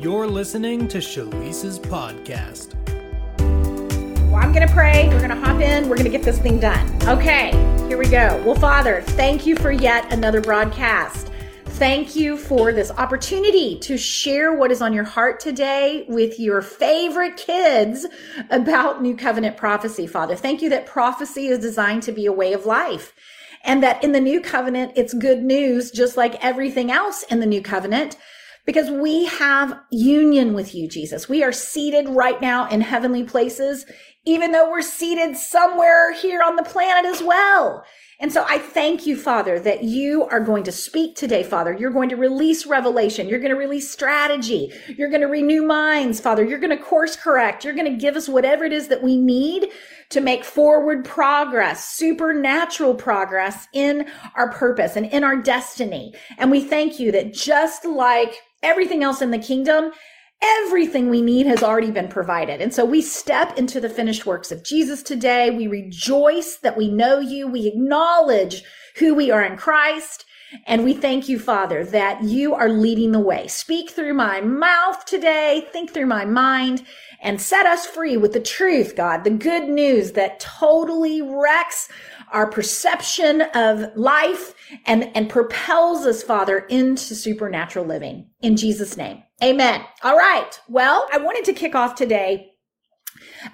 You're listening to Shalisa's podcast. Well, I'm going to pray. We're going to hop in. We're going to get this thing done. Okay, here we go. Well, Father, thank you for yet another broadcast. Thank you for this opportunity to share what is on your heart today with your favorite kids about New Covenant prophecy, Father. Thank you that prophecy is designed to be a way of life and that in the New Covenant, it's good news, just like everything else in the New Covenant because we have union with you, Jesus. We are seated right now in heavenly places, even though we're seated somewhere here on the planet as well. And so I thank you, Father, that you are going to speak today, Father. You're going to release revelation. You're going to release strategy. You're going to renew minds, Father. You're going to course correct. You're going to give us whatever it is that we need to make forward progress, supernatural progress in our purpose and in our destiny. And we thank you that just like everything else in the kingdom, Everything we need has already been provided. And so we step into the finished works of Jesus today. We rejoice that we know you. We acknowledge who we are in Christ. And we thank you, Father, that you are leading the way. Speak through my mouth today, think through my mind, and set us free with the truth, God, the good news that totally wrecks our perception of life and, and propels us, Father, into supernatural living. In Jesus' name. Amen. All right. Well, I wanted to kick off today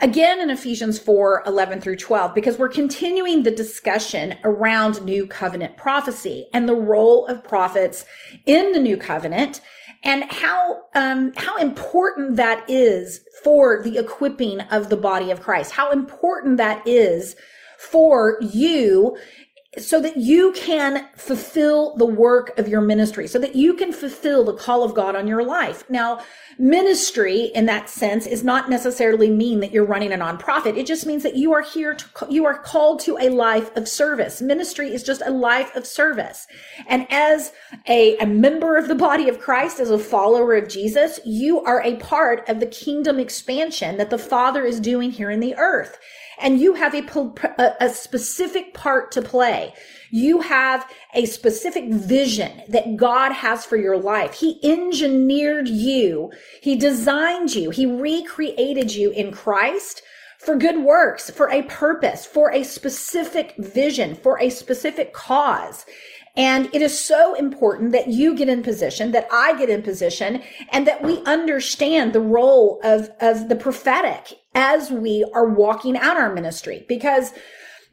again in Ephesians 4 11 through 12, because we're continuing the discussion around new covenant prophecy and the role of prophets in the new covenant and how um, how important that is for the equipping of the body of Christ. How important that is for you so that you can fulfill the work of your ministry, so that you can fulfill the call of God on your life. Now, ministry in that sense is not necessarily mean that you're running a nonprofit. It just means that you are here to, you are called to a life of service. Ministry is just a life of service. And as a, a member of the body of Christ, as a follower of Jesus, you are a part of the kingdom expansion that the Father is doing here in the earth and you have a, a specific part to play. You have a specific vision that God has for your life. He engineered you. He designed you. He recreated you in Christ for good works, for a purpose, for a specific vision, for a specific cause. And it is so important that you get in position, that I get in position, and that we understand the role of, of the prophetic as we are walking out our ministry. Because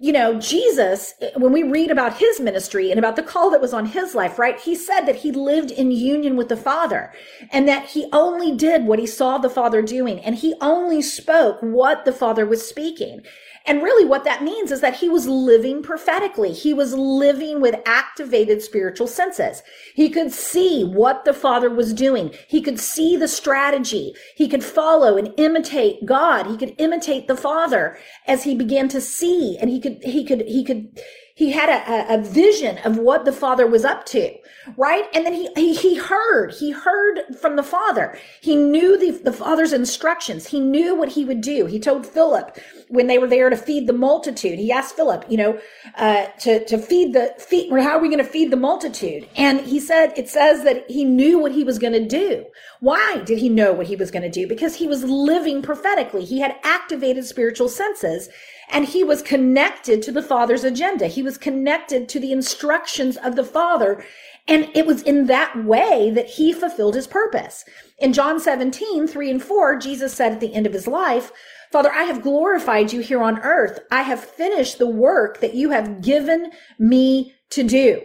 you know, Jesus, when we read about his ministry and about the call that was on his life, right? He said that he lived in union with the Father and that he only did what he saw the Father doing and he only spoke what the Father was speaking. And really what that means is that he was living prophetically. He was living with activated spiritual senses. He could see what the Father was doing. He could see the strategy. He could follow and imitate God. He could imitate the Father as he began to see and he could, he could, he could, he had a, a, vision of what the father was up to right? And then he, he he heard he heard from the father. He knew the, the father's instructions. He knew what he would do. He told philip when they were there to feed the multitude. He asked philip you know uh, to to feed the feed how are we going to feed the multitude? And he said it says that he knew what he was going to do. Why did he know what he was going to do? Because he was living prophetically. He had activated spiritual senses and he was connected to the father's agenda. He was connected to the instructions of the father. And it was in that way that he fulfilled his purpose. In John 17, 3 and 4, Jesus said at the end of his life, Father, I have glorified you here on earth. I have finished the work that you have given me to do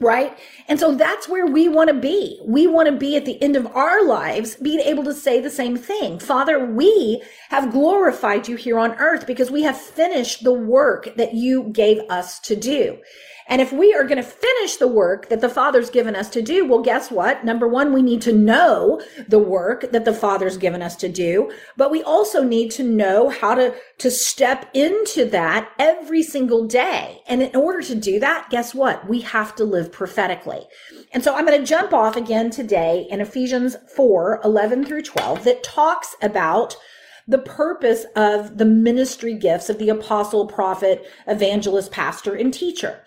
right? And so that's where we want to be. We want to be at the end of our lives being able to say the same thing. Father, we have glorified you here on earth because we have finished the work that you gave us to do. And if we are going to finish the work that the Father's given us to do, well, guess what? Number one, we need to know the work that the Father's given us to do, but we also need to know how to, to step into that every single day. And in order to do that, guess what? We have to live prophetically. And so I'm going to jump off again today in Ephesians 4, 11 through 12 that talks about the purpose of the ministry gifts of the apostle, prophet, evangelist, pastor, and teacher.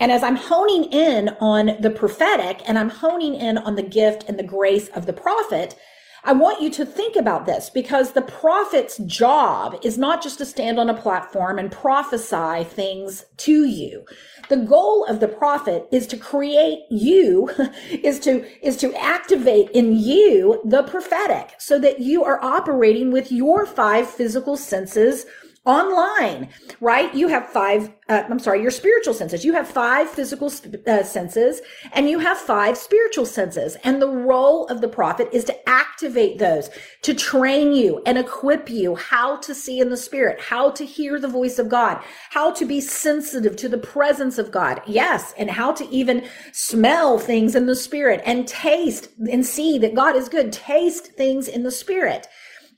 And as I'm honing in on the prophetic and I'm honing in on the gift and the grace of the prophet, I want you to think about this because the prophet's job is not just to stand on a platform and prophesy things to you. The goal of the prophet is to create you, is to, is to activate in you the prophetic so that you are operating with your five physical senses online, right? You have five, uh, I'm sorry, your spiritual senses. You have five physical uh, senses and you have five spiritual senses. And the role of the prophet is to activate those, to train you and equip you how to see in the spirit, how to hear the voice of God, how to be sensitive to the presence of God. Yes. And how to even smell things in the spirit and taste and see that God is good. Taste things in the spirit.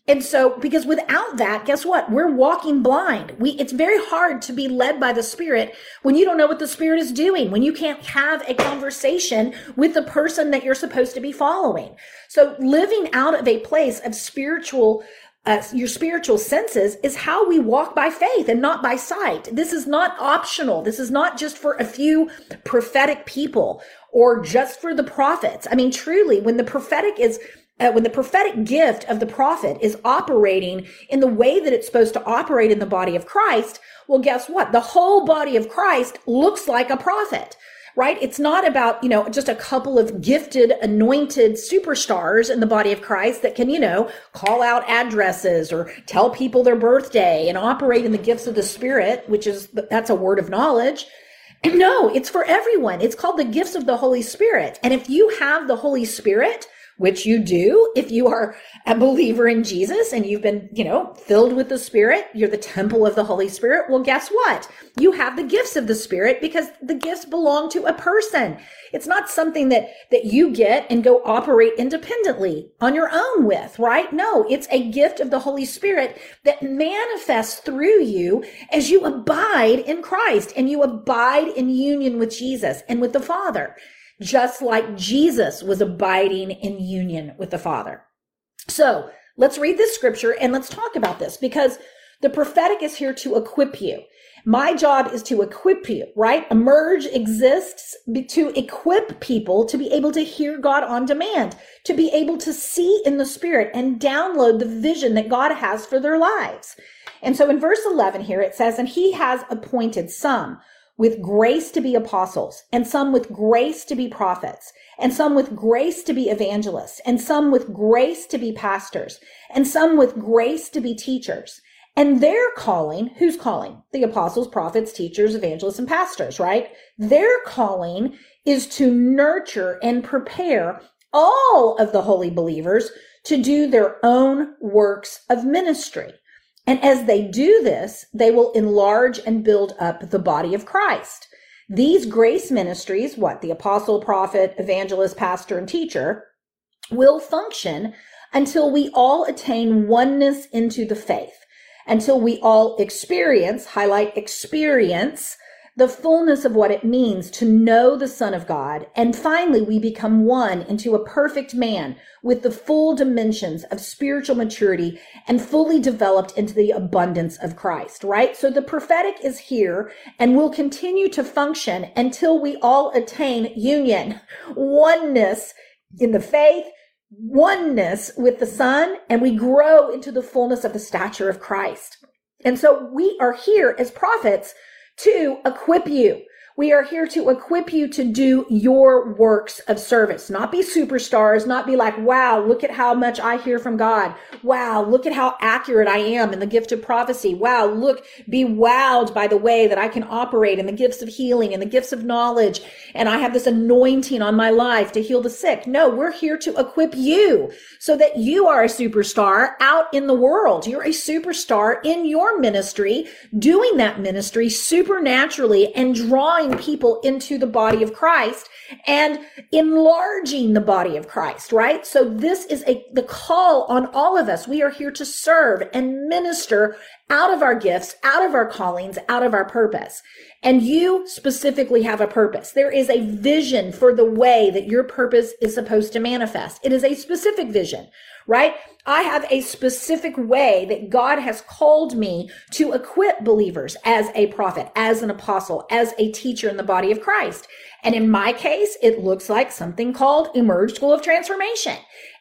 And so, because without that, guess what? We're walking blind. We, it's very hard to be led by the Spirit when you don't know what the Spirit is doing, when you can't have a conversation with the person that you're supposed to be following. So living out of a place of spiritual uh, your spiritual senses is how we walk by faith and not by sight. This is not optional. This is not just for a few prophetic people or just for the prophets. I mean, truly, when the prophetic is uh, when the prophetic gift of the prophet is operating in the way that it's supposed to operate in the body of Christ, well, guess what? The whole body of Christ looks like a prophet right? It's not about, you know, just a couple of gifted, anointed superstars in the body of Christ that can, you know, call out addresses or tell people their birthday and operate in the gifts of the Spirit, which is, that's a word of knowledge. No, it's for everyone. It's called the gifts of the Holy Spirit. And if you have the Holy Spirit, which you do if you are a believer in Jesus and you've been, you know, filled with the Spirit, you're the temple of the Holy Spirit. Well, guess what? You have the gifts of the Spirit because the gifts belong to a person. It's not something that, that you get and go operate independently on your own with, right? No, it's a gift of the Holy Spirit that manifests through you as you abide in Christ and you abide in union with Jesus and with the Father just like Jesus was abiding in union with the Father. So let's read this scripture and let's talk about this because the prophetic is here to equip you. My job is to equip you, right? Emerge exists to equip people to be able to hear God on demand, to be able to see in the spirit and download the vision that God has for their lives. And so in verse 11 here, it says, and he has appointed some with grace to be apostles, and some with grace to be prophets, and some with grace to be evangelists, and some with grace to be pastors, and some with grace to be teachers. And their calling, who's calling? The apostles, prophets, teachers, evangelists, and pastors, right? Their calling is to nurture and prepare all of the holy believers to do their own works of ministry. And as they do this, they will enlarge and build up the body of Christ. These grace ministries, what the apostle, prophet, evangelist, pastor, and teacher, will function until we all attain oneness into the faith, until we all experience, highlight experience, the fullness of what it means to know the Son of God. And finally, we become one into a perfect man with the full dimensions of spiritual maturity and fully developed into the abundance of Christ, right? So the prophetic is here and will continue to function until we all attain union, oneness in the faith, oneness with the Son, and we grow into the fullness of the stature of Christ. And so we are here as prophets to equip you we are here to equip you to do your works of service, not be superstars, not be like, wow, look at how much I hear from God. Wow, look at how accurate I am in the gift of prophecy. Wow, look, be wowed by the way that I can operate in the gifts of healing and the gifts of knowledge. And I have this anointing on my life to heal the sick. No, we're here to equip you so that you are a superstar out in the world. You're a superstar in your ministry, doing that ministry supernaturally and drawing drawing people into the body of Christ and enlarging the body of Christ, right? So this is a, the call on all of us. We are here to serve and minister out of our gifts, out of our callings, out of our purpose. And you specifically have a purpose. There is a vision for the way that your purpose is supposed to manifest. It is a specific vision, right? I have a specific way that God has called me to equip believers as a prophet, as an apostle, as a teacher in the body of Christ. And in my case, it looks like something called Emerge School of Transformation.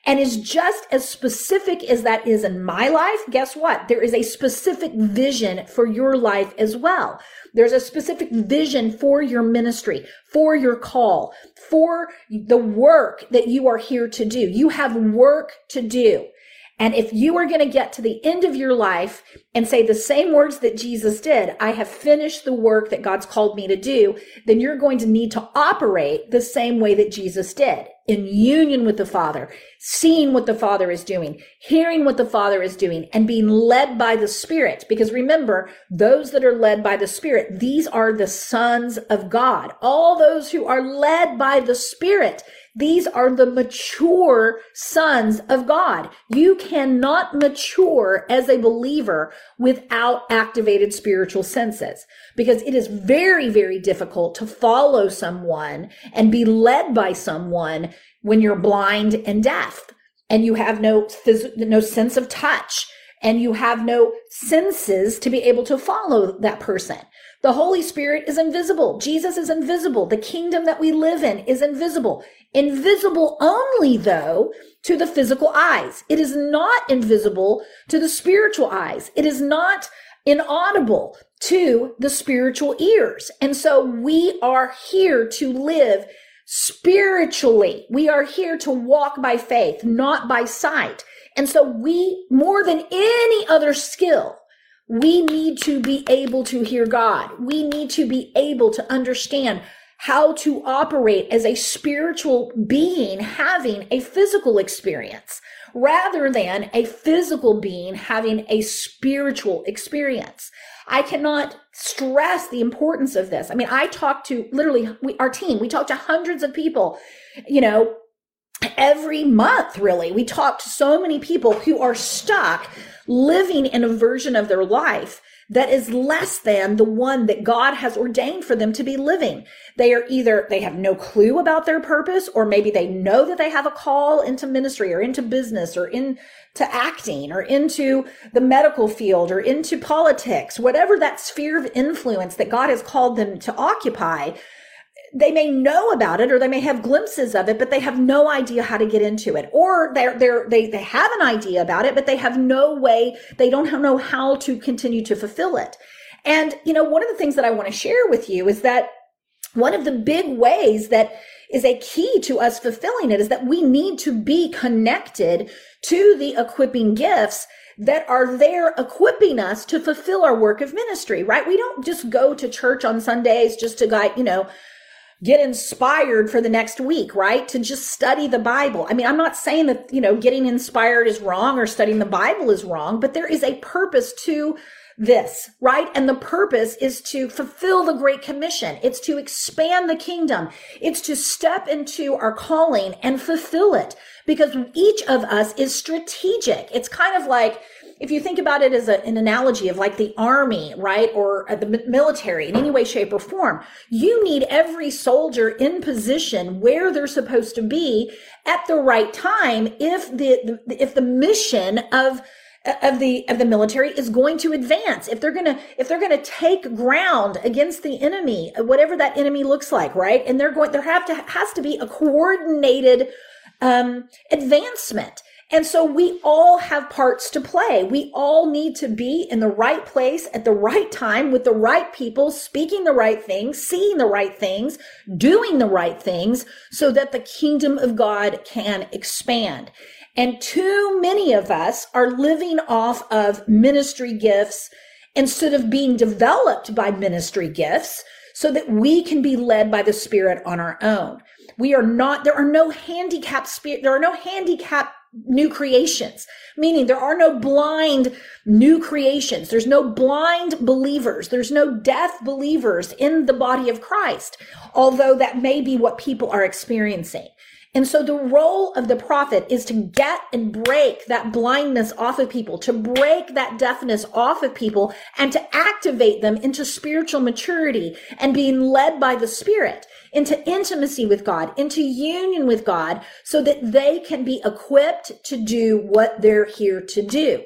And is just as specific as that is in my life, guess what? There is a specific vision for your life as well. There's a specific vision for your ministry, for your call, for the work that you are here to do. You have work to do. And if you are going to get to the end of your life and say the same words that Jesus did, I have finished the work that God's called me to do, then you're going to need to operate the same way that Jesus did in union with the Father, seeing what the Father is doing, hearing what the Father is doing, and being led by the Spirit. Because remember, those that are led by the Spirit, these are the sons of God. All those who are led by the Spirit these are the mature sons of God. You cannot mature as a believer without activated spiritual senses because it is very, very difficult to follow someone and be led by someone when you're blind and deaf and you have no, phys- no sense of touch and you have no senses to be able to follow that person. The Holy Spirit is invisible. Jesus is invisible. The kingdom that we live in is invisible. Invisible only though to the physical eyes. It is not invisible to the spiritual eyes. It is not inaudible to the spiritual ears. And so we are here to live spiritually. We are here to walk by faith, not by sight. And so we, more than any other skill, we need to be able to hear God. We need to be able to understand how to operate as a spiritual being having a physical experience rather than a physical being having a spiritual experience. I cannot stress the importance of this. I mean, I talk to literally we, our team, we talk to hundreds of people, you know, every month, really. We talk to so many people who are stuck living in a version of their life that is less than the one that God has ordained for them to be living. They are either, they have no clue about their purpose, or maybe they know that they have a call into ministry or into business or into acting or into the medical field or into politics, whatever that sphere of influence that God has called them to occupy they may know about it or they may have glimpses of it, but they have no idea how to get into it. Or they're, they're, they, they have an idea about it, but they have no way, they don't know how to continue to fulfill it. And, you know, one of the things that I want to share with you is that one of the big ways that is a key to us fulfilling it is that we need to be connected to the equipping gifts that are there equipping us to fulfill our work of ministry, right? We don't just go to church on Sundays just to guide, you know, get inspired for the next week, right? To just study the Bible. I mean, I'm not saying that, you know, getting inspired is wrong or studying the Bible is wrong, but there is a purpose to this, right? And the purpose is to fulfill the Great Commission. It's to expand the kingdom. It's to step into our calling and fulfill it because each of us is strategic. It's kind of like, if you think about it as a, an analogy of like the army, right, or uh, the military in any way, shape, or form, you need every soldier in position where they're supposed to be at the right time if the, the if the mission of of the of the military is going to advance. If they're going to if they're going to take ground against the enemy whatever that enemy looks like right? And they're going there have to has to be a coordinated um advancement and so we all have parts to play. We all need to be in the right place at the right time with the right people, speaking the right things, seeing the right things, doing the right things so that the kingdom of God can expand. And too many of us are living off of ministry gifts instead of being developed by ministry gifts so that we can be led by the spirit on our own. We are not, there are no handicap spirit, there are no handicap new creations, meaning there are no blind new creations. There's no blind believers. There's no deaf believers in the body of Christ, although that may be what people are experiencing. And so the role of the prophet is to get and break that blindness off of people, to break that deafness off of people and to activate them into spiritual maturity and being led by the spirit into intimacy with God, into union with God so that they can be equipped to do what they're here to do.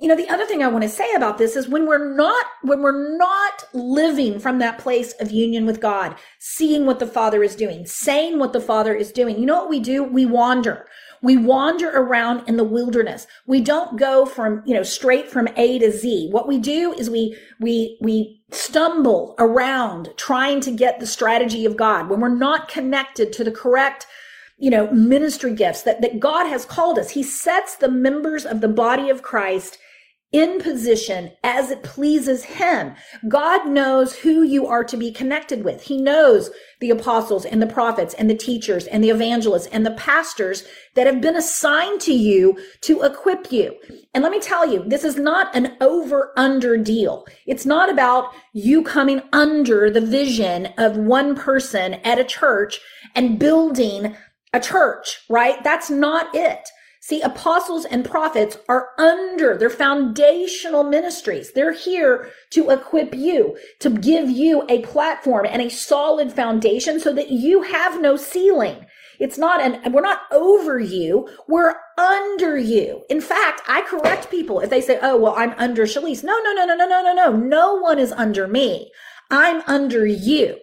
you know, the other thing I want to say about this is when we're not, when we're not living from that place of union with God, seeing what the Father is doing, saying what the Father is doing, you know what we do? We wander. We wander around in the wilderness. We don't go from, you know, straight from A to Z. What we do is we, we, we stumble around trying to get the strategy of God when we're not connected to the correct you know, ministry gifts that, that God has called us. He sets the members of the body of Christ in position as it pleases him. God knows who you are to be connected with. He knows the apostles and the prophets and the teachers and the evangelists and the pastors that have been assigned to you to equip you. And let me tell you, this is not an over under deal. It's not about you coming under the vision of one person at a church and building a church, right? That's not it. See, apostles and prophets are under their foundational ministries. They're here to equip you, to give you a platform and a solid foundation so that you have no ceiling. It's not an, we're not over you. We're under you. In fact, I correct people if they say, Oh, well, I'm under Shalise. No, no, no, no, no, no, no, no. No one is under me. I'm under you.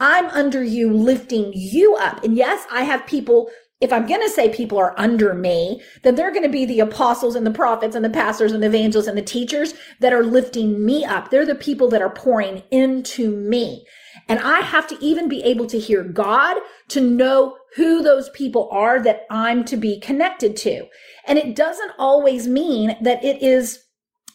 I'm under you lifting you up. And yes, I have people if I'm going to say people are under me, then they're going to be the apostles and the prophets and the pastors and the evangelists and the teachers that are lifting me up. They're the people that are pouring into me. And I have to even be able to hear God to know who those people are that I'm to be connected to. And it doesn't always mean that it is,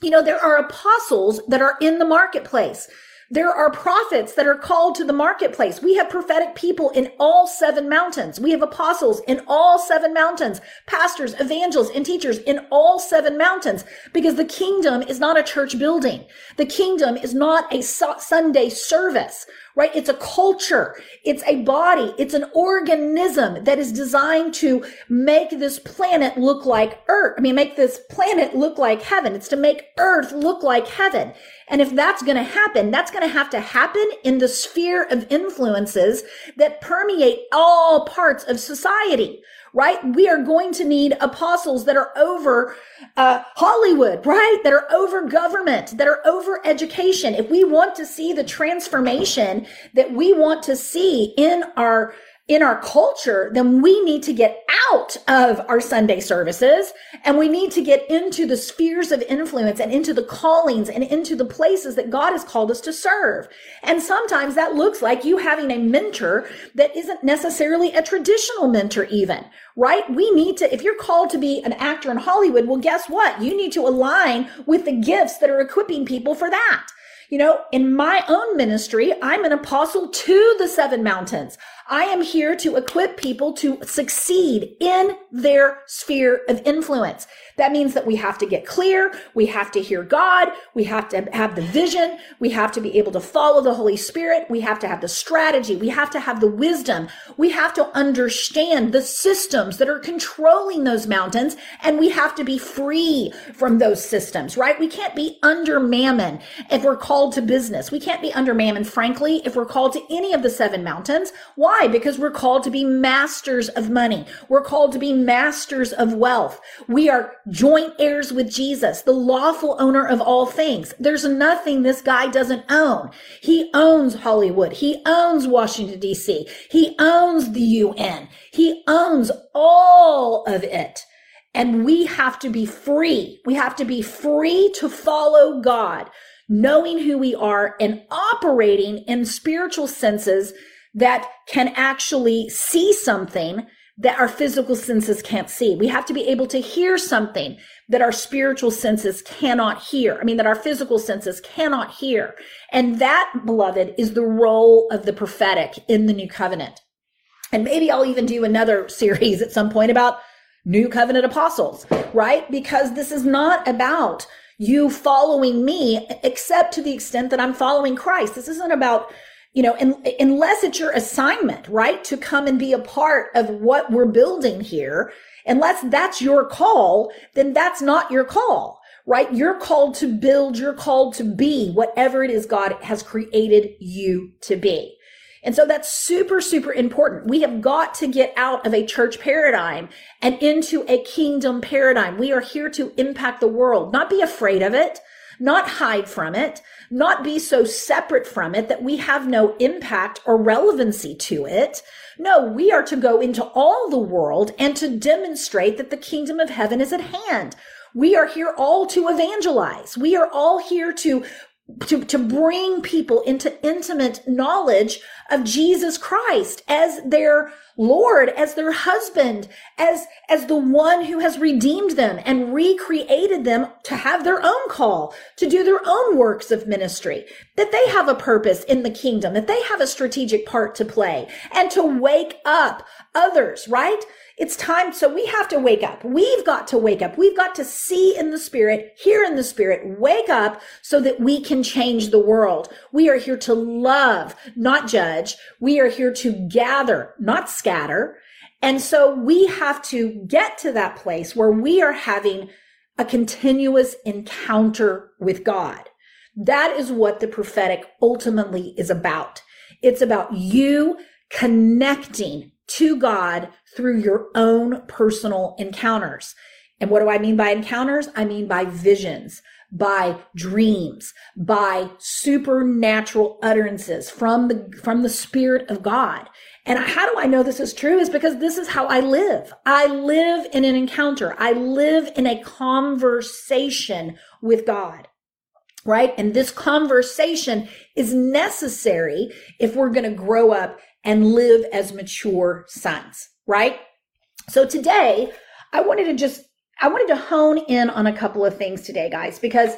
you know, there are apostles that are in the marketplace. There are prophets that are called to the marketplace. We have prophetic people in all seven mountains. We have apostles in all seven mountains, pastors, evangelists, and teachers in all seven mountains because the kingdom is not a church building. The kingdom is not a Sunday service, right? It's a culture. It's a body. It's an organism that is designed to make this planet look like earth. I mean, make this planet look like heaven. It's to make earth look like heaven. And if that's going to happen, that's going to have to happen in the sphere of influences that permeate all parts of society right? We are going to need apostles that are over uh, Hollywood, right? That are over government, that are over education. If we want to see the transformation that we want to see in our in our culture, then we need to get out of our Sunday services and we need to get into the spheres of influence and into the callings and into the places that God has called us to serve. And sometimes that looks like you having a mentor that isn't necessarily a traditional mentor even, right? We need to, if you're called to be an actor in Hollywood, well, guess what? You need to align with the gifts that are equipping people for that. You know, in my own ministry, I'm an apostle to the seven mountains. I am here to equip people to succeed in their sphere of influence. That means that we have to get clear. We have to hear God. We have to have the vision. We have to be able to follow the Holy Spirit. We have to have the strategy. We have to have the wisdom. We have to understand the systems that are controlling those mountains. And we have to be free from those systems, right? We can't be under mammon if we're called to business. We can't be under mammon, frankly, if we're called to any of the seven mountains. Why? Why? Because we're called to be masters of money. We're called to be masters of wealth. We are joint heirs with Jesus, the lawful owner of all things. There's nothing this guy doesn't own. He owns Hollywood. He owns Washington DC. He owns the UN. He owns all of it. And we have to be free. We have to be free to follow God, knowing who we are and operating in spiritual senses that can actually see something that our physical senses can't see. We have to be able to hear something that our spiritual senses cannot hear. I mean, that our physical senses cannot hear. And that, beloved, is the role of the prophetic in the new covenant. And maybe I'll even do another series at some point about new covenant apostles, right? Because this is not about you following me, except to the extent that I'm following Christ. This isn't about you know, in, unless it's your assignment, right, to come and be a part of what we're building here, unless that's your call, then that's not your call, right? You're called to build, you're called to be whatever it is God has created you to be. And so that's super, super important. We have got to get out of a church paradigm and into a kingdom paradigm. We are here to impact the world, not be afraid of it, not hide from it, not be so separate from it that we have no impact or relevancy to it. No, we are to go into all the world and to demonstrate that the kingdom of heaven is at hand. We are here all to evangelize. We are all here to to, to bring people into intimate knowledge of Jesus Christ as their Lord, as their husband, as, as the one who has redeemed them and recreated them to have their own call, to do their own works of ministry, that they have a purpose in the kingdom, that they have a strategic part to play and to wake up others, right? It's time. So we have to wake up. We've got to wake up. We've got to see in the spirit, hear in the spirit, wake up so that we can change the world. We are here to love, not judge. We are here to gather, not scatter. And so we have to get to that place where we are having a continuous encounter with God. That is what the prophetic ultimately is about. It's about you connecting to God through your own personal encounters. And what do I mean by encounters? I mean by visions, by dreams, by supernatural utterances from the, from the spirit of God. And how do I know this is true? Is because this is how I live. I live in an encounter. I live in a conversation with God. Right. And this conversation is necessary if we're going to grow up and live as mature sons, right? So today I wanted to just, I wanted to hone in on a couple of things today, guys, because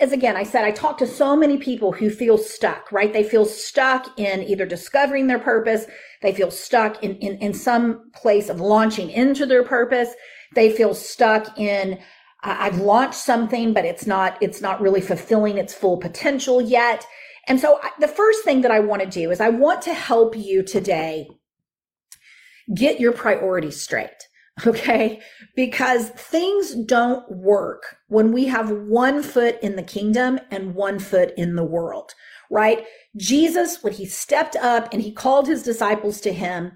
as again, I said, I talk to so many people who feel stuck, right? They feel stuck in either discovering their purpose. They feel stuck in, in, in some place of launching into their purpose. They feel stuck in, I've launched something, but it's not, it's not really fulfilling its full potential yet. And so the first thing that I want to do is I want to help you today get your priorities straight. Okay. Because things don't work when we have one foot in the kingdom and one foot in the world, right? Jesus, when he stepped up and he called his disciples to him,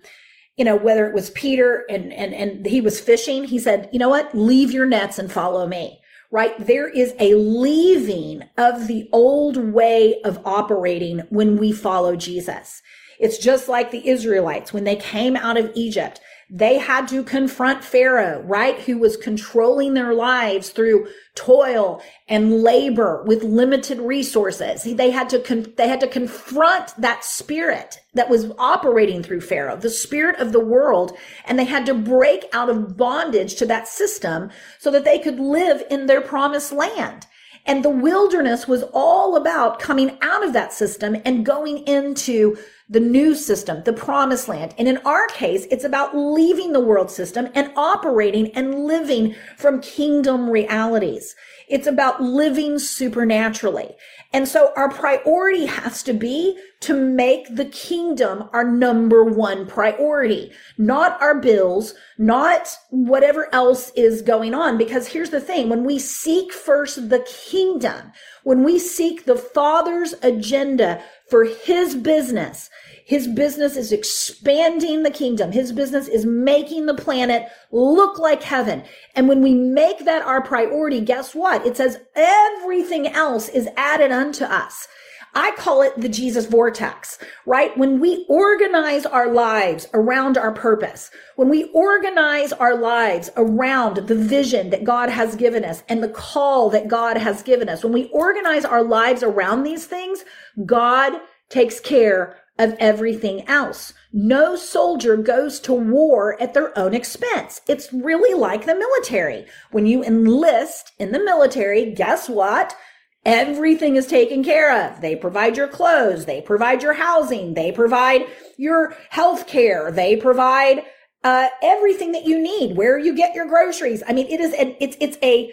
you know, whether it was Peter and, and, and he was fishing, he said, you know what? Leave your nets and follow me right? There is a leaving of the old way of operating when we follow Jesus. It's just like the Israelites when they came out of Egypt. They had to confront Pharaoh, right? Who was controlling their lives through toil and labor with limited resources. They had to, con- they had to confront that spirit that was operating through Pharaoh, the spirit of the world. And they had to break out of bondage to that system so that they could live in their promised land. And the wilderness was all about coming out of that system and going into the new system, the promised land. And in our case, it's about leaving the world system and operating and living from kingdom realities. It's about living supernaturally. And so our priority has to be to make the kingdom our number one priority, not our bills, not whatever else is going on. Because here's the thing. When we seek first the kingdom, when we seek the father's agenda for his business, his business is expanding the kingdom. His business is making the planet look like heaven. And when we make that our priority, guess what? It says everything else is added unto us. I call it the Jesus vortex, right? When we organize our lives around our purpose, when we organize our lives around the vision that God has given us and the call that God has given us, when we organize our lives around these things, God takes care of everything else. No soldier goes to war at their own expense. It's really like the military. When you enlist in the military, guess what? Everything is taken care of. They provide your clothes. They provide your housing. They provide your health care. They provide uh, everything that you need, where you get your groceries. I mean, it is, a, it's, it's a,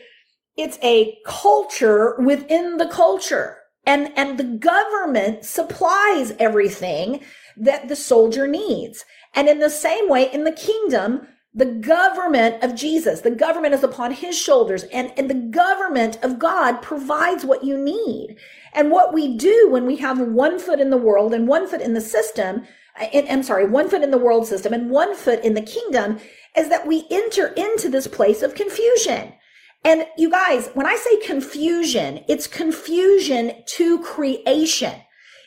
it's a culture within the culture and and the government supplies everything that the soldier needs and in the same way in the kingdom the government of jesus the government is upon his shoulders and and the government of god provides what you need and what we do when we have one foot in the world and one foot in the system uh, I'm sorry, one foot in the world system and one foot in the kingdom is that we enter into this place of confusion. And you guys, when I say confusion, it's confusion to creation.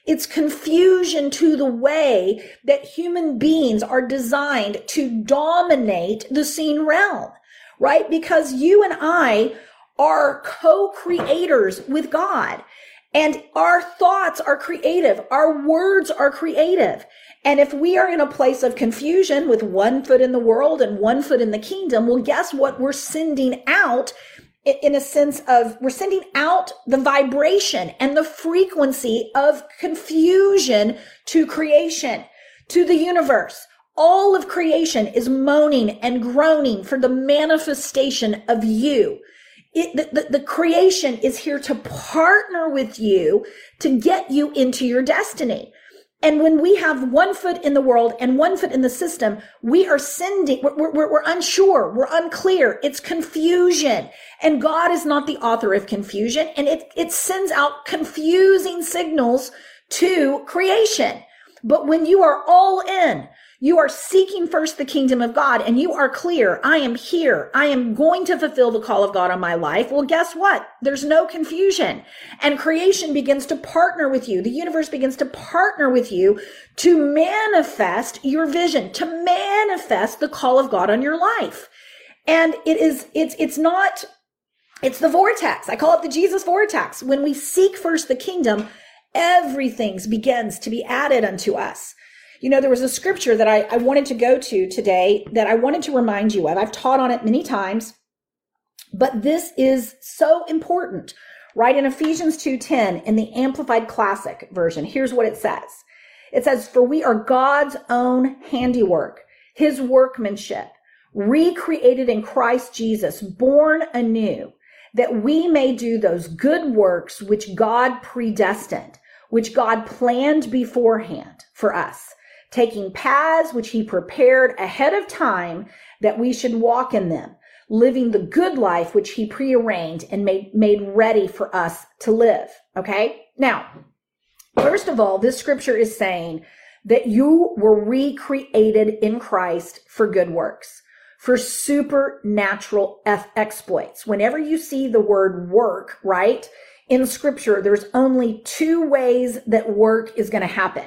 It's confusion to the way that human beings are designed to dominate the seen realm, right? Because you and I are co-creators with God and our thoughts are creative. Our words are creative. And if we are in a place of confusion with one foot in the world and one foot in the kingdom, well, guess what? We're sending out in a sense of we're sending out the vibration and the frequency of confusion to creation, to the universe. All of creation is moaning and groaning for the manifestation of you. It, the, the, the creation is here to partner with you to get you into your destiny. And when we have one foot in the world and one foot in the system, we are sending, we're, we're, we're, unsure, we're unclear. It's confusion. And God is not the author of confusion. And it, it sends out confusing signals to creation. But when you are all in, you are seeking first the kingdom of God and you are clear. I am here. I am going to fulfill the call of God on my life. Well, guess what? There's no confusion and creation begins to partner with you. The universe begins to partner with you to manifest your vision, to manifest the call of God on your life. And it is, it's, it's not, it's the vortex. I call it the Jesus vortex. When we seek first the kingdom, everything begins to be added unto us. You know, there was a scripture that I, I wanted to go to today that I wanted to remind you of. I've taught on it many times, but this is so important. Right in Ephesians 2:10 in the Amplified Classic version, here's what it says. It says, For we are God's own handiwork, his workmanship, recreated in Christ Jesus, born anew, that we may do those good works which God predestined, which God planned beforehand for us taking paths which he prepared ahead of time that we should walk in them, living the good life which he prearranged and made, made ready for us to live. Okay. Now, first of all, this scripture is saying that you were recreated in Christ for good works, for supernatural exploits. Whenever you see the word work, right? In scripture, there's only two ways that work is going to happen.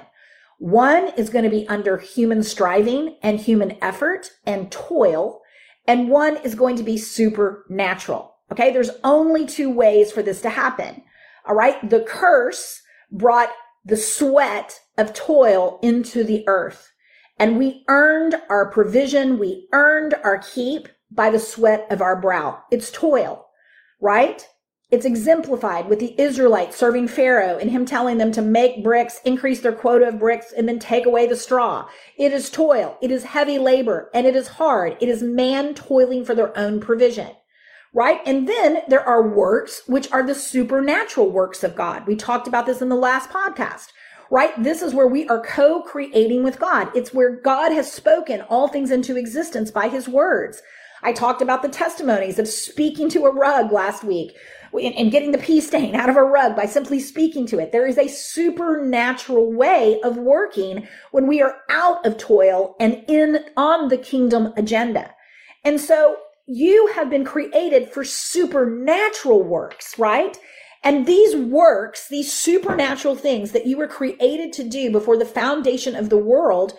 One is going to be under human striving and human effort and toil. And one is going to be supernatural. Okay. There's only two ways for this to happen. All right. The curse brought the sweat of toil into the earth and we earned our provision. We earned our keep by the sweat of our brow. It's toil, right? It's exemplified with the Israelites serving Pharaoh and him telling them to make bricks, increase their quota of bricks, and then take away the straw. It is toil. It is heavy labor and it is hard. It is man toiling for their own provision. Right? And then there are works, which are the supernatural works of God. We talked about this in the last podcast right? This is where we are co-creating with God. It's where God has spoken all things into existence by his words. I talked about the testimonies of speaking to a rug last week, and getting the pee stain out of a rug by simply speaking to it. There is a supernatural way of working when we are out of toil and in on the kingdom agenda. And so you have been created for supernatural works, right? And these works, these supernatural things that you were created to do before the foundation of the world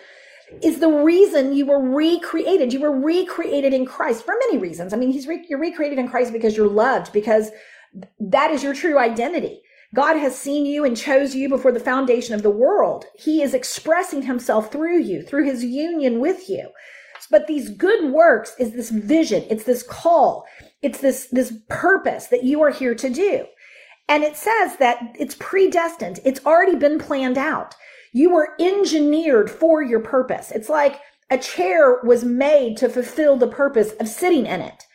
is the reason you were recreated. You were recreated in Christ for many reasons. I mean, he's re- you're recreated in Christ because you're loved, because that is your true identity. God has seen you and chose you before the foundation of the world. He is expressing himself through you, through his union with you. But these good works is this vision. It's this call. It's this, this purpose that you are here to do. And it says that it's predestined. It's already been planned out. You were engineered for your purpose. It's like a chair was made to fulfill the purpose of sitting in it.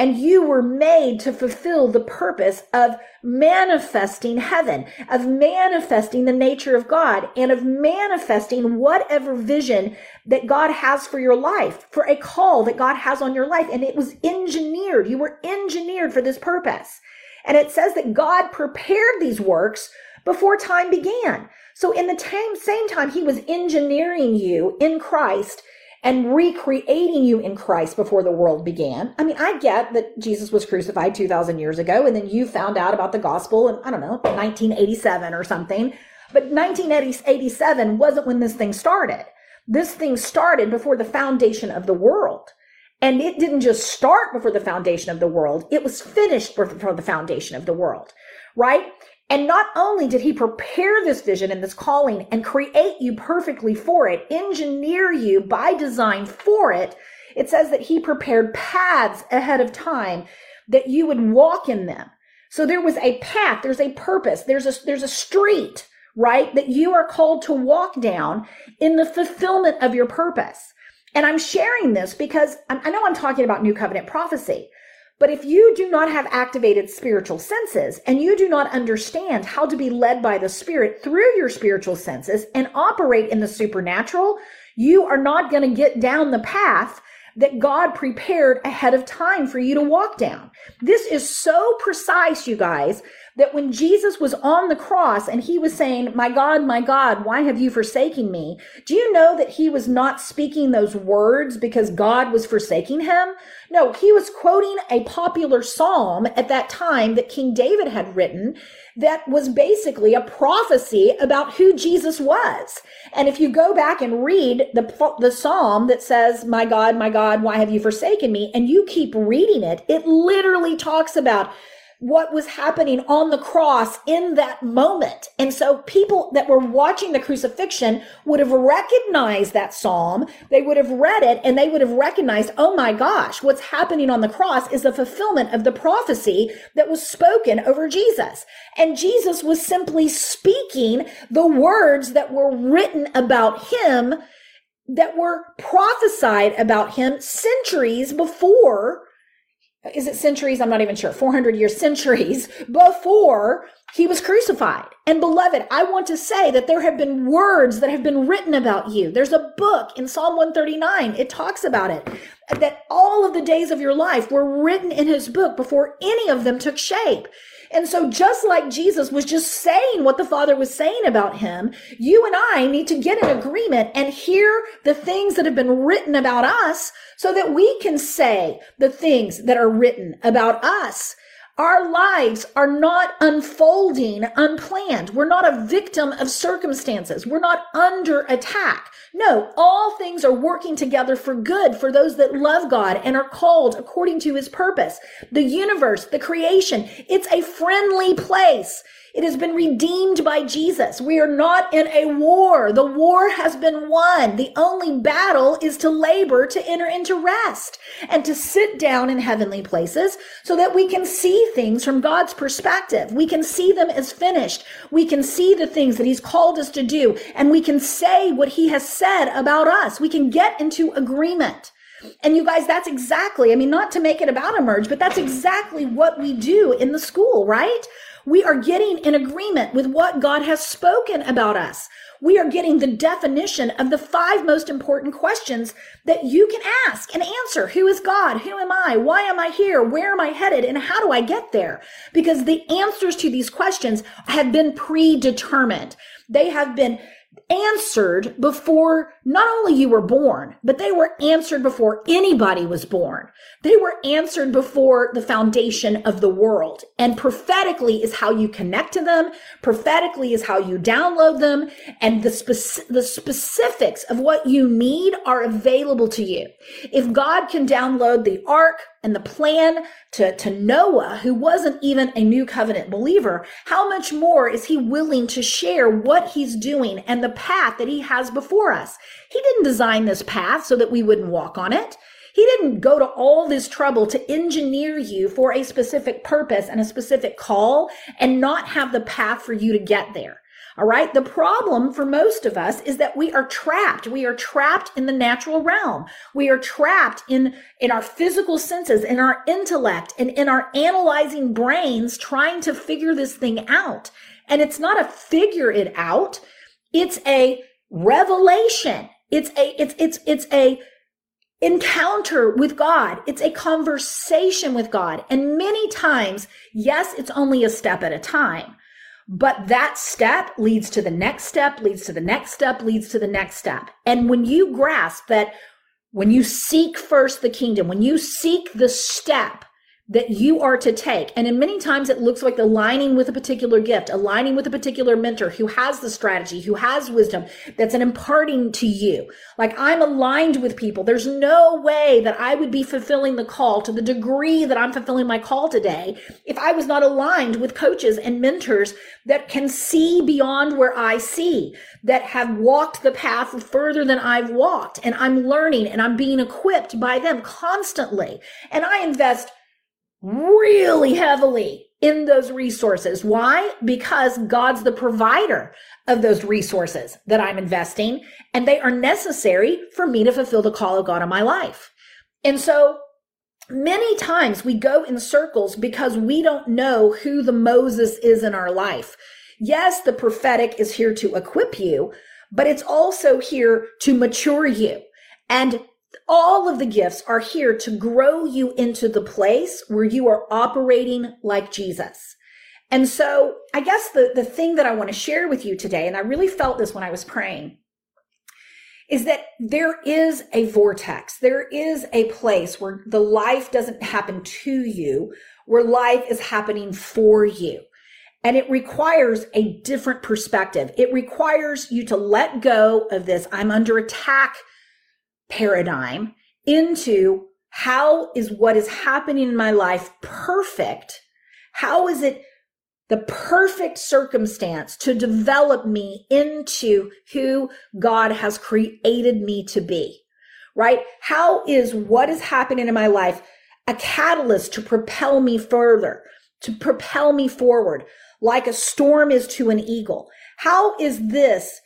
And you were made to fulfill the purpose of manifesting heaven, of manifesting the nature of God, and of manifesting whatever vision that God has for your life, for a call that God has on your life. And it was engineered. You were engineered for this purpose. And it says that God prepared these works before time began. So in the same, time, he was engineering you in Christ and recreating you in Christ before the world began. I mean, I get that Jesus was crucified 2000 years ago and then you found out about the gospel in, I don't know, 1987 or something. But 1987 wasn't when this thing started. This thing started before the foundation of the world. And it didn't just start before the foundation of the world. It was finished before the foundation of the world, right? And not only did he prepare this vision and this calling and create you perfectly for it, engineer you by design for it, it says that he prepared paths ahead of time that you would walk in them. So there was a path, there's a purpose, there's a, there's a street, right? That you are called to walk down in the fulfillment of your purpose. And I'm sharing this because I know I'm talking about new covenant prophecy, but if you do not have activated spiritual senses and you do not understand how to be led by the Spirit through your spiritual senses and operate in the supernatural, you are not going to get down the path that God prepared ahead of time for you to walk down. This is so precise, you guys, that when Jesus was on the cross and he was saying, My God, my God, why have you forsaken me? Do you know that he was not speaking those words because God was forsaking him? No, he was quoting a popular psalm at that time that King David had written that was basically a prophecy about who Jesus was. And if you go back and read the, the psalm that says, My God, my God, why have you forsaken me? And you keep reading it, it literally talks about what was happening on the cross in that moment. And so people that were watching the crucifixion would have recognized that psalm. They would have read it and they would have recognized, oh my gosh, what's happening on the cross is the fulfillment of the prophecy that was spoken over Jesus. And Jesus was simply speaking the words that were written about him that were prophesied about him centuries before is it centuries? I'm not even sure. 400 years, centuries before he was crucified. And beloved, I want to say that there have been words that have been written about you. There's a book in Psalm 139. It talks about it that all of the days of your life were written in his book before any of them took shape. And so just like Jesus was just saying what the Father was saying about him, you and I need to get in agreement and hear the things that have been written about us so that we can say the things that are written about us. Our lives are not unfolding unplanned. We're not a victim of circumstances. We're not under attack. No, all things are working together for good for those that love God and are called according to his purpose. The universe, the creation, it's a friendly place. It has been redeemed by Jesus. We are not in a war. The war has been won. The only battle is to labor to enter into rest and to sit down in heavenly places so that we can see things from God's perspective. We can see them as finished. We can see the things that he's called us to do and we can say what he has said about us. We can get into agreement. And you guys, that's exactly, I mean, not to make it about emerge, but that's exactly what we do in the school, right? We are getting in agreement with what God has spoken about us. We are getting the definition of the five most important questions that you can ask and answer. Who is God? Who am I? Why am I here? Where am I headed? And how do I get there? Because the answers to these questions have been predetermined. They have been answered before not only you were born, but they were answered before anybody was born. They were answered before the foundation of the world. And prophetically is how you connect to them. Prophetically is how you download them. And the, spec- the specifics of what you need are available to you. If God can download the ark, and the plan to, to Noah, who wasn't even a new covenant believer, how much more is he willing to share what he's doing and the path that he has before us? He didn't design this path so that we wouldn't walk on it. He didn't go to all this trouble to engineer you for a specific purpose and a specific call and not have the path for you to get there. All right. The problem for most of us is that we are trapped. We are trapped in the natural realm. We are trapped in, in our physical senses, in our intellect, and in our analyzing brains trying to figure this thing out. And it's not a figure it out. It's a revelation. It's a, it's, it's, it's a encounter with God. It's a conversation with God. And many times, yes, it's only a step at a time. But that step leads to the next step, leads to the next step, leads to the next step. And when you grasp that, when you seek first the kingdom, when you seek the step that you are to take. And in many times it looks like aligning with a particular gift, aligning with a particular mentor who has the strategy, who has wisdom that's an imparting to you. Like I'm aligned with people. There's no way that I would be fulfilling the call to the degree that I'm fulfilling my call today if I was not aligned with coaches and mentors that can see beyond where I see, that have walked the path further than I've walked. And I'm learning and I'm being equipped by them constantly. And I invest really heavily in those resources. Why? Because God's the provider of those resources that I'm investing and they are necessary for me to fulfill the call of God on my life. And so many times we go in circles because we don't know who the Moses is in our life. Yes, the prophetic is here to equip you, but it's also here to mature you. And all of the gifts are here to grow you into the place where you are operating like Jesus. And so I guess the, the thing that I want to share with you today, and I really felt this when I was praying, is that there is a vortex. There is a place where the life doesn't happen to you, where life is happening for you. And it requires a different perspective. It requires you to let go of this. I'm under attack paradigm into how is what is happening in my life perfect? How is it the perfect circumstance to develop me into who God has created me to be? Right? How is what is happening in my life a catalyst to propel me further, to propel me forward, like a storm is to an eagle? How is this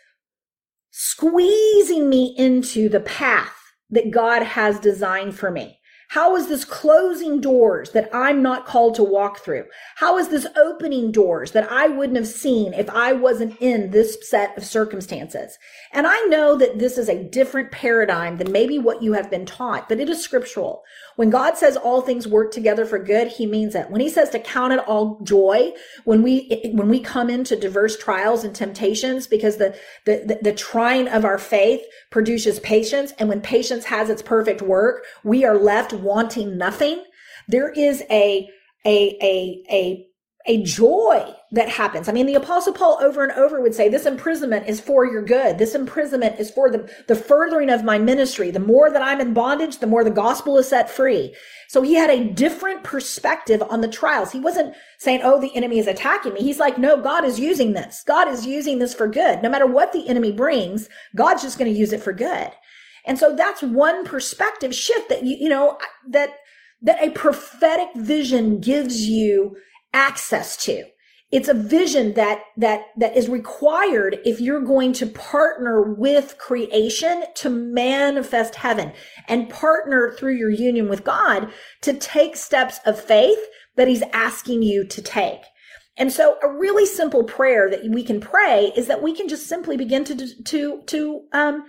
squeezing me into the path that God has designed for me? How is this closing doors that I'm not called to walk through? How is this opening doors that I wouldn't have seen if I wasn't in this set of circumstances? And I know that this is a different paradigm than maybe what you have been taught, but it is scriptural. When God says all things work together for good, he means it. When he says to count it all joy, when we, when we come into diverse trials and temptations, because the, the, the, the trying of our faith produces patience. And when patience has its perfect work, we are left wanting nothing. There is a, a, a, a a joy that happens. I mean, the apostle Paul over and over would say, this imprisonment is for your good. This imprisonment is for the, the furthering of my ministry. The more that I'm in bondage, the more the gospel is set free. So he had a different perspective on the trials. He wasn't saying, oh, the enemy is attacking me. He's like, no, God is using this. God is using this for good. No matter what the enemy brings, God's just going to use it for good. And so that's one perspective shift that you, you know, that, that a prophetic vision gives you access to. It's a vision that, that, that is required if you're going to partner with creation to manifest heaven and partner through your union with God to take steps of faith that he's asking you to take. And so a really simple prayer that we can pray is that we can just simply begin to, to, to, um,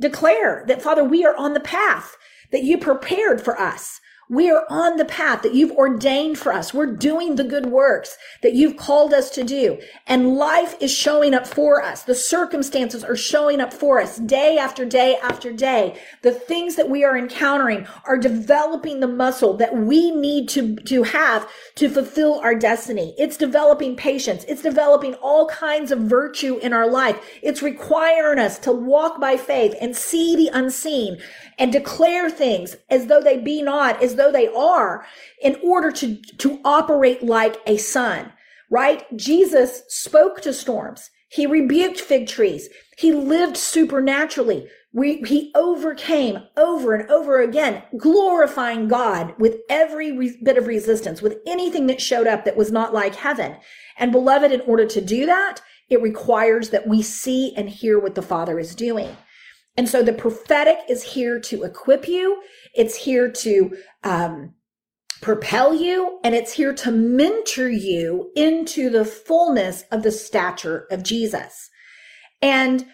declare that Father, we are on the path that you prepared for us. We are on the path that you've ordained for us. We're doing the good works that you've called us to do. And life is showing up for us. The circumstances are showing up for us day after day after day. The things that we are encountering are developing the muscle that we need to, to have to fulfill our destiny. It's developing patience. It's developing all kinds of virtue in our life. It's requiring us to walk by faith and see the unseen and declare things as though they be not, as though they are, in order to, to operate like a son, right? Jesus spoke to storms. He rebuked fig trees. He lived supernaturally. We, he overcame over and over again, glorifying God with every re- bit of resistance, with anything that showed up that was not like heaven. And beloved, in order to do that, it requires that we see and hear what the Father is doing. And so the prophetic is here to equip you. It's here to, um, propel you and it's here to mentor you into the fullness of the stature of Jesus. And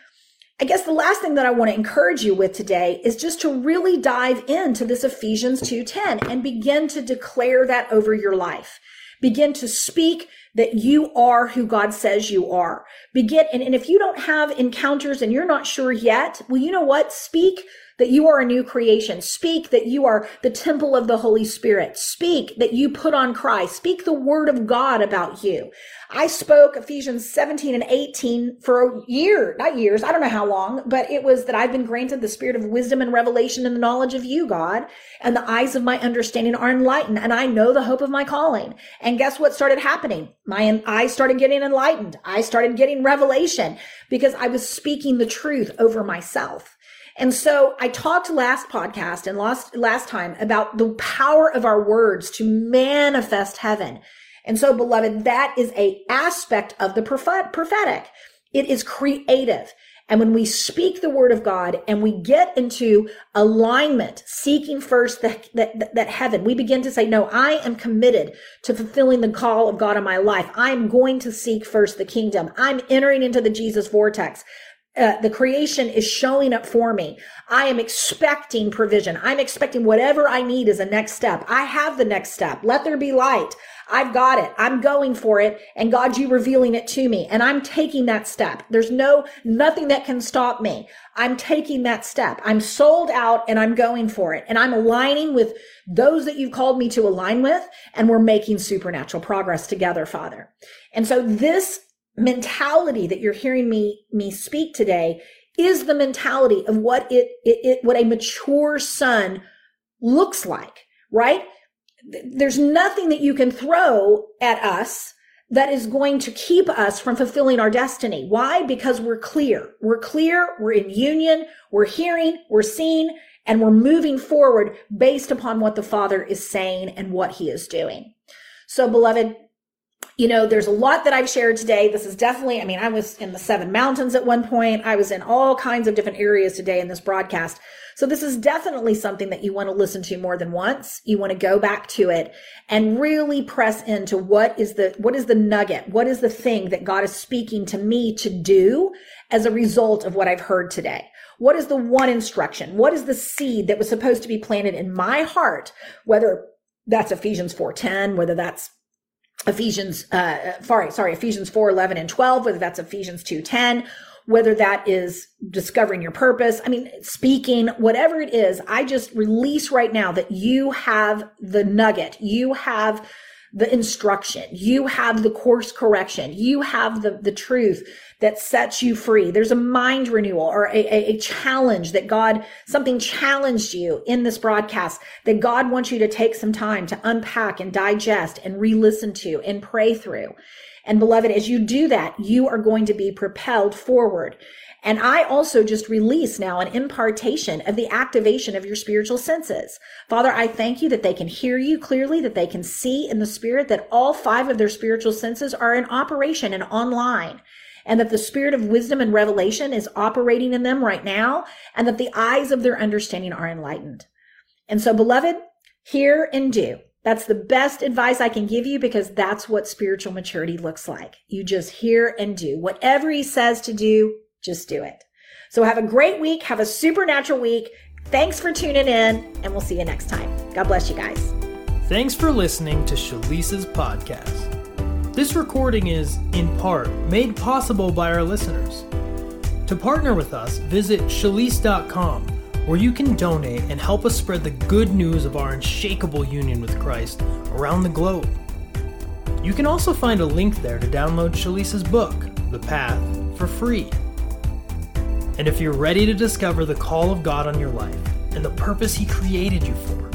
I guess the last thing that I want to encourage you with today is just to really dive into this Ephesians 2:10 and begin to declare that over your life. Begin to speak that you are who God says you are. Begin, and, and if you don't have encounters and you're not sure yet, well, you know what? Speak that you are a new creation. Speak that you are the temple of the Holy Spirit. Speak that you put on Christ. Speak the word of God about you. I spoke Ephesians 17 and 18 for a year, not years, I don't know how long, but it was that I've been granted the spirit of wisdom and revelation and the knowledge of you, God, and the eyes of my understanding are enlightened, and I know the hope of my calling. And guess what started happening? My eyes started getting enlightened. I started getting revelation because I was speaking the truth over myself. And so I talked last podcast and last, last time about the power of our words to manifest heaven. And so beloved, that is a aspect of the prophetic. It is creative. And when we speak the word of God and we get into alignment, seeking first that, that, that heaven, we begin to say, no, I am committed to fulfilling the call of God in my life. I'm going to seek first the kingdom. I'm entering into the Jesus vortex uh, the creation is showing up for me. I am expecting provision. I'm expecting whatever I need as a next step. I have the next step. Let there be light. I've got it. I'm going for it. And God, you revealing it to me. And I'm taking that step. There's no, nothing that can stop me. I'm taking that step. I'm sold out and I'm going for it. And I'm aligning with those that you've called me to align with. And we're making supernatural progress together, Father. And so this mentality that you're hearing me me speak today is the mentality of what it, it, it what a mature son looks like right? There's nothing that you can throw at us that is going to keep us from fulfilling our destiny. Why? Because we're clear. We're clear. We're in union. We're hearing. We're seeing. And we're moving forward based upon what the father is saying and what he is doing. So beloved you know, there's a lot that I've shared today. This is definitely, I mean, I was in the seven mountains at one point. I was in all kinds of different areas today in this broadcast. So this is definitely something that you want to listen to more than once. You want to go back to it and really press into what is the, what is the nugget? What is the thing that God is speaking to me to do as a result of what I've heard today? What is the one instruction? What is the seed that was supposed to be planted in my heart? Whether that's Ephesians 4:10, whether that's Ephesians, uh, sorry, sorry, Ephesians 4, 11 and 12, whether that's Ephesians 2, 10, whether that is discovering your purpose. I mean, speaking, whatever it is, I just release right now that you have the nugget. You have the instruction. You have the course correction. You have the, the truth that sets you free. There's a mind renewal or a, a, a, challenge that God, something challenged you in this broadcast that God wants you to take some time to unpack and digest and re-listen to and pray through. And beloved, as you do that, you are going to be propelled forward. And I also just release now an impartation of the activation of your spiritual senses. Father, I thank you that they can hear you clearly, that they can see in the spirit, that all five of their spiritual senses are in operation and online and that the spirit of wisdom and revelation is operating in them right now, and that the eyes of their understanding are enlightened. And so, beloved, hear and do. That's the best advice I can give you because that's what spiritual maturity looks like. You just hear and do. Whatever he says to do, just do it. So have a great week. Have a supernatural week. Thanks for tuning in, and we'll see you next time. God bless you guys. Thanks for listening to Shalisa's podcast. This recording is, in part, made possible by our listeners. To partner with us, visit shalise.com, where you can donate and help us spread the good news of our unshakable union with Christ around the globe. You can also find a link there to download Shalisa's book, The Path, for free. And if you're ready to discover the call of God on your life and the purpose He created you for,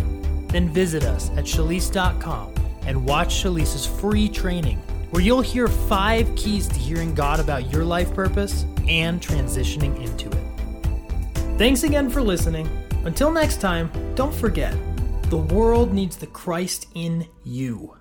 then visit us at shalise.com and watch Shalise's free training, where you'll hear five keys to hearing God about your life purpose and transitioning into it. Thanks again for listening. Until next time, don't forget the world needs the Christ in you.